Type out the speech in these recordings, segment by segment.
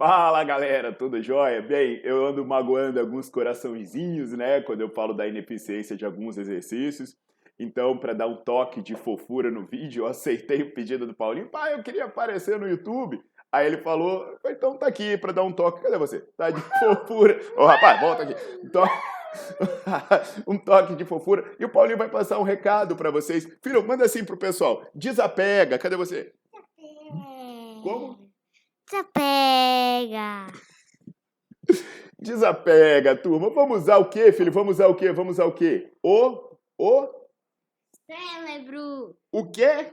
Fala galera, tudo jóia? Bem, eu ando magoando alguns coraçõezinhos, né, quando eu falo da ineficiência de alguns exercícios. Então, para dar um toque de fofura no vídeo, eu aceitei o pedido do Paulinho. Pai, eu queria aparecer no YouTube. Aí ele falou, então tá aqui para dar um toque. Cadê você? Tá de fofura. Ô rapaz, volta aqui. Então... um toque de fofura. E o Paulinho vai passar um recado para vocês. Filho, manda assim pro pessoal. Desapega. Cadê você? Desapega. Como? Desapega. Desapega, turma. Vamos usar o quê, filho? Vamos usar o quê? Vamos usar o quê? O, o, Cérebro. o quê?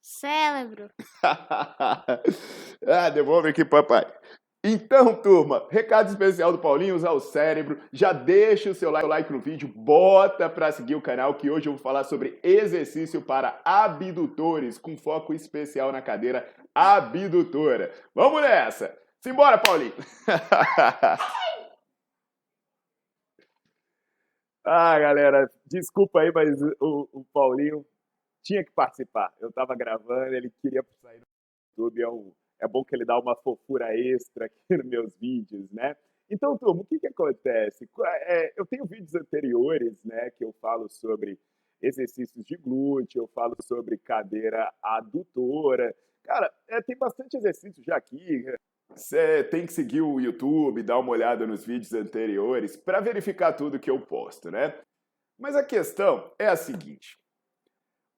Cérebro. ah, devolve aqui, papai. Então, turma, recado especial do Paulinho, usar o cérebro. Já deixa o seu like no vídeo, bota para seguir o canal que hoje eu vou falar sobre exercício para abdutores, com foco especial na cadeira abdutora. Vamos nessa! Simbora, Paulinho! ah, galera, desculpa aí, mas o, o, Paulinho tinha que participar. Eu tava gravando, ele queria sair no YouTube, é, um, é bom que ele dá uma fofura extra aqui nos meus vídeos, né? Então, turma, o que, que acontece? É, eu tenho vídeos anteriores, né, que eu falo sobre exercícios de glúteo, eu falo sobre cadeira adutora, Cara, é, tem bastante exercício já aqui. Você tem que seguir o YouTube, dar uma olhada nos vídeos anteriores para verificar tudo que eu posto, né? Mas a questão é a seguinte: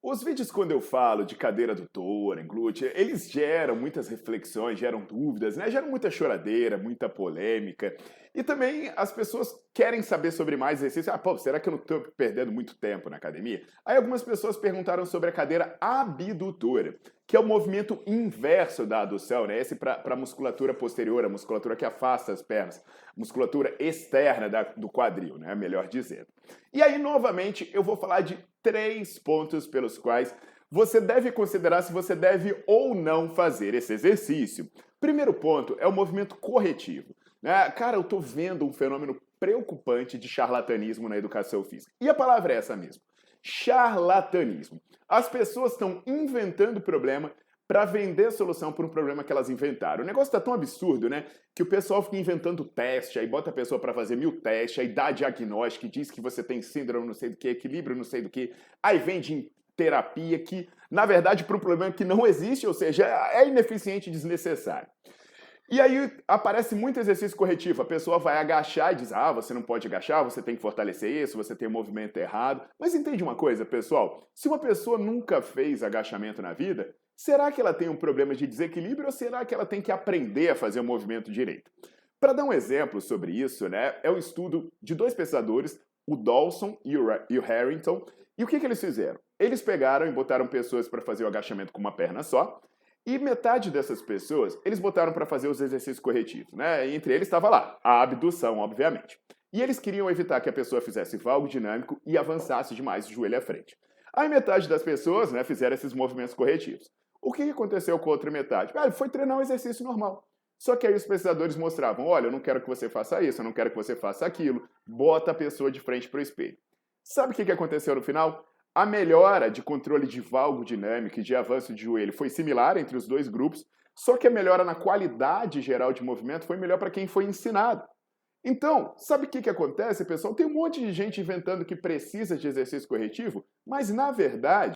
os vídeos, quando eu falo de cadeira adutora, glútea, eles geram muitas reflexões, geram dúvidas, né? Geram muita choradeira, muita polêmica. E também as pessoas querem saber sobre mais exercício. Ah, pô, será que eu não estou perdendo muito tempo na academia? Aí algumas pessoas perguntaram sobre a cadeira abdutora, que é o movimento inverso da adução, né? Esse para a musculatura posterior, a musculatura que afasta as pernas, musculatura externa da, do quadril, né? Melhor dizendo. E aí, novamente, eu vou falar de três pontos pelos quais você deve considerar se você deve ou não fazer esse exercício. Primeiro ponto é o movimento corretivo. Né? Cara, eu estou vendo um fenômeno preocupante de charlatanismo na educação física. E a palavra é essa mesmo: charlatanismo. As pessoas estão inventando problema para vender solução para um problema que elas inventaram. O negócio está tão absurdo, né? Que o pessoal fica inventando teste, aí bota a pessoa para fazer mil testes, aí dá diagnóstico, diz que você tem síndrome não sei do que, equilíbrio não sei do que, aí vende terapia que, na verdade, para um problema que não existe, ou seja, é ineficiente e desnecessário. E aí aparece muito exercício corretivo. A pessoa vai agachar e diz: ah, você não pode agachar, você tem que fortalecer isso, você tem o um movimento errado. Mas entende uma coisa, pessoal? Se uma pessoa nunca fez agachamento na vida, será que ela tem um problema de desequilíbrio ou será que ela tem que aprender a fazer o movimento direito? Para dar um exemplo sobre isso, né, é um estudo de dois pesquisadores, o Dawson e o, Harrington. E o que, que eles fizeram? Eles pegaram e botaram pessoas para fazer o agachamento com uma perna só e metade dessas pessoas, eles botaram para fazer os exercícios corretivos, né? E entre eles estava lá, a abdução, obviamente. E eles queriam evitar que a pessoa fizesse valgo dinâmico e avançasse demais o joelho à frente. Aí metade das pessoas, né, fizeram esses movimentos corretivos. O que aconteceu com a outra metade? Ah, foi treinar um exercício normal. Só que aí os pesquisadores mostravam: olha, eu não quero que você faça isso, eu não quero que você faça aquilo. Bota a pessoa de frente para o espelho. Sabe o que aconteceu no final? A melhora de controle de valgo dinâmico e de avanço de joelho foi similar entre os dois grupos, só que a melhora na qualidade geral de movimento foi melhor para quem foi ensinado. Então, sabe o que, que acontece, pessoal? Tem um monte de gente inventando que precisa de exercício corretivo, mas na verdade,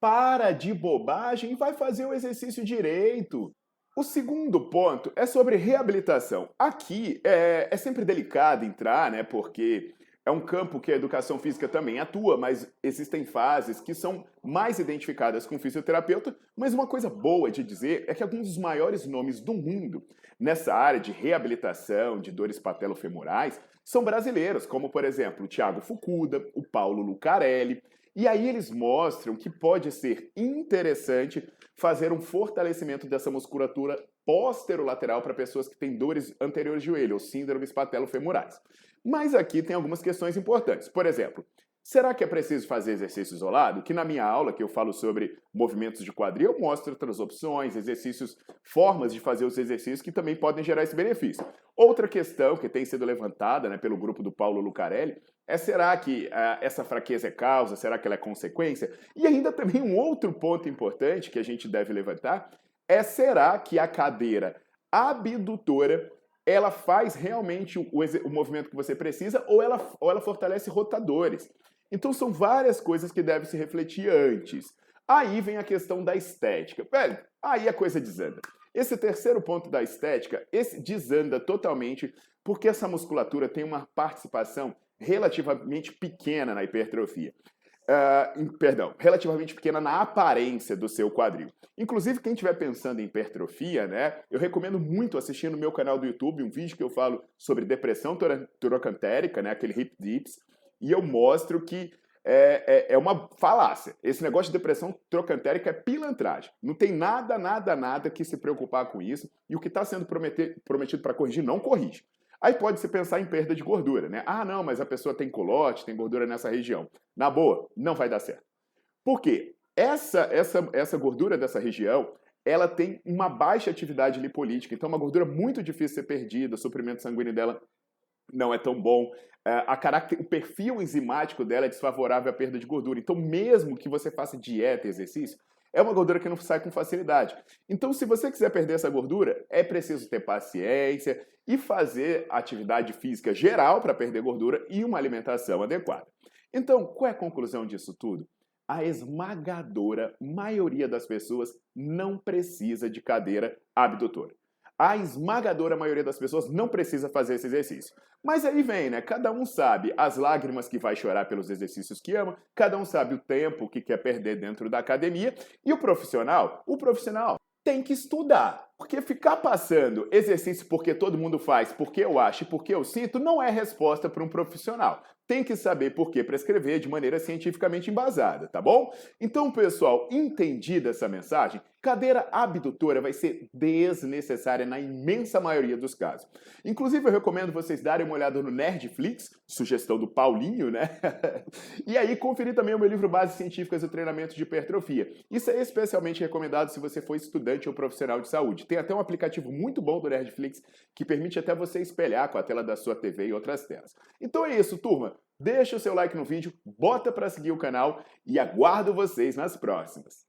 para de bobagem e vai fazer o exercício direito. O segundo ponto é sobre reabilitação. Aqui é, é sempre delicado entrar, né? Porque é um campo que a educação física também atua, mas existem fases que são mais identificadas com o fisioterapeuta. Mas uma coisa boa de dizer é que alguns dos maiores nomes do mundo nessa área de reabilitação de dores patelofemorais são brasileiros, como por exemplo o Thiago Fucuda, o Paulo Lucarelli. E aí eles mostram que pode ser interessante fazer um fortalecimento dessa musculatura posterolateral para pessoas que têm dores anteriores de joelho, ou síndromes patelofemorais. Mas aqui tem algumas questões importantes. Por exemplo, será que é preciso fazer exercício isolado? Que na minha aula, que eu falo sobre movimentos de quadril, eu mostro outras opções, exercícios, formas de fazer os exercícios que também podem gerar esse benefício. Outra questão que tem sido levantada né, pelo grupo do Paulo Lucarelli é será que uh, essa fraqueza é causa? Será que ela é consequência? E ainda também um outro ponto importante que a gente deve levantar é será que a cadeira abdutora ela faz realmente o, o, movimento que você precisa ou ela, ou ela fortalece rotadores. Então são várias coisas que devem se refletir antes. Aí vem a questão da estética. Velho, aí a coisa desanda. Esse terceiro ponto da estética, esse desanda totalmente porque essa musculatura tem uma participação relativamente pequena na hipertrofia. Uh, perdão, relativamente pequena na aparência do seu quadril. Inclusive, quem estiver pensando em hipertrofia, né, eu recomendo muito assistir no meu canal do YouTube um vídeo que eu falo sobre depressão trocantérica, né, aquele hip dips, e eu mostro que é, é, é, uma falácia. Esse negócio de depressão trocantérica é pilantragem. Não tem nada, nada, nada que se preocupar com isso, e o que está sendo prometido para corrigir não corrige. Aí pode se pensar em perda de gordura, né? Ah, não, mas a pessoa tem colote, tem gordura nessa região. Na boa, não vai dar certo. Por quê? Essa, essa, essa gordura dessa região, ela tem uma baixa atividade lipolítica, então é uma gordura muito difícil de ser perdida, o suprimento sanguíneo dela não é tão bom. É, a. O perfil enzimático dela é desfavorável à perda de gordura. Então, mesmo que você faça dieta e exercício, é uma gordura que não sai com facilidade. Então, se você quiser perder essa gordura, é preciso ter paciência e fazer atividade física geral para perder gordura e uma alimentação adequada. Então, qual é a conclusão disso tudo? A esmagadora maioria das pessoas não precisa de cadeira abdutora a esmagadora maioria das pessoas não precisa fazer esse exercício. Mas aí vem, né? Cada um sabe as lágrimas que vai chorar pelos exercícios que ama, cada um sabe o tempo que quer perder dentro da academia, e o profissional, o profissional tem que estudar. Porque ficar passando exercício porque todo mundo faz, porque eu acho e porque eu sinto, não é resposta para um profissional. Tem que saber por que prescrever de maneira cientificamente embasada, tá bom? Então, pessoal, entendida essa mensagem, cadeira abdutora vai ser desnecessária na imensa maioria dos casos. Inclusive, eu recomendo vocês darem uma olhada no Nerdflix, sugestão do Paulinho, né? e aí conferir também o meu livro Bases Científicas do Treinamento de Hipertrofia. Isso é especialmente recomendado se você for estudante ou profissional de saúde. Tem até um aplicativo muito bom do Nerdflix que permite até você espelhar com a tela da sua TV e outras telas. Então é isso, turma. Deixa o seu like no vídeo, bota para seguir o canal e aguardo vocês nas próximas.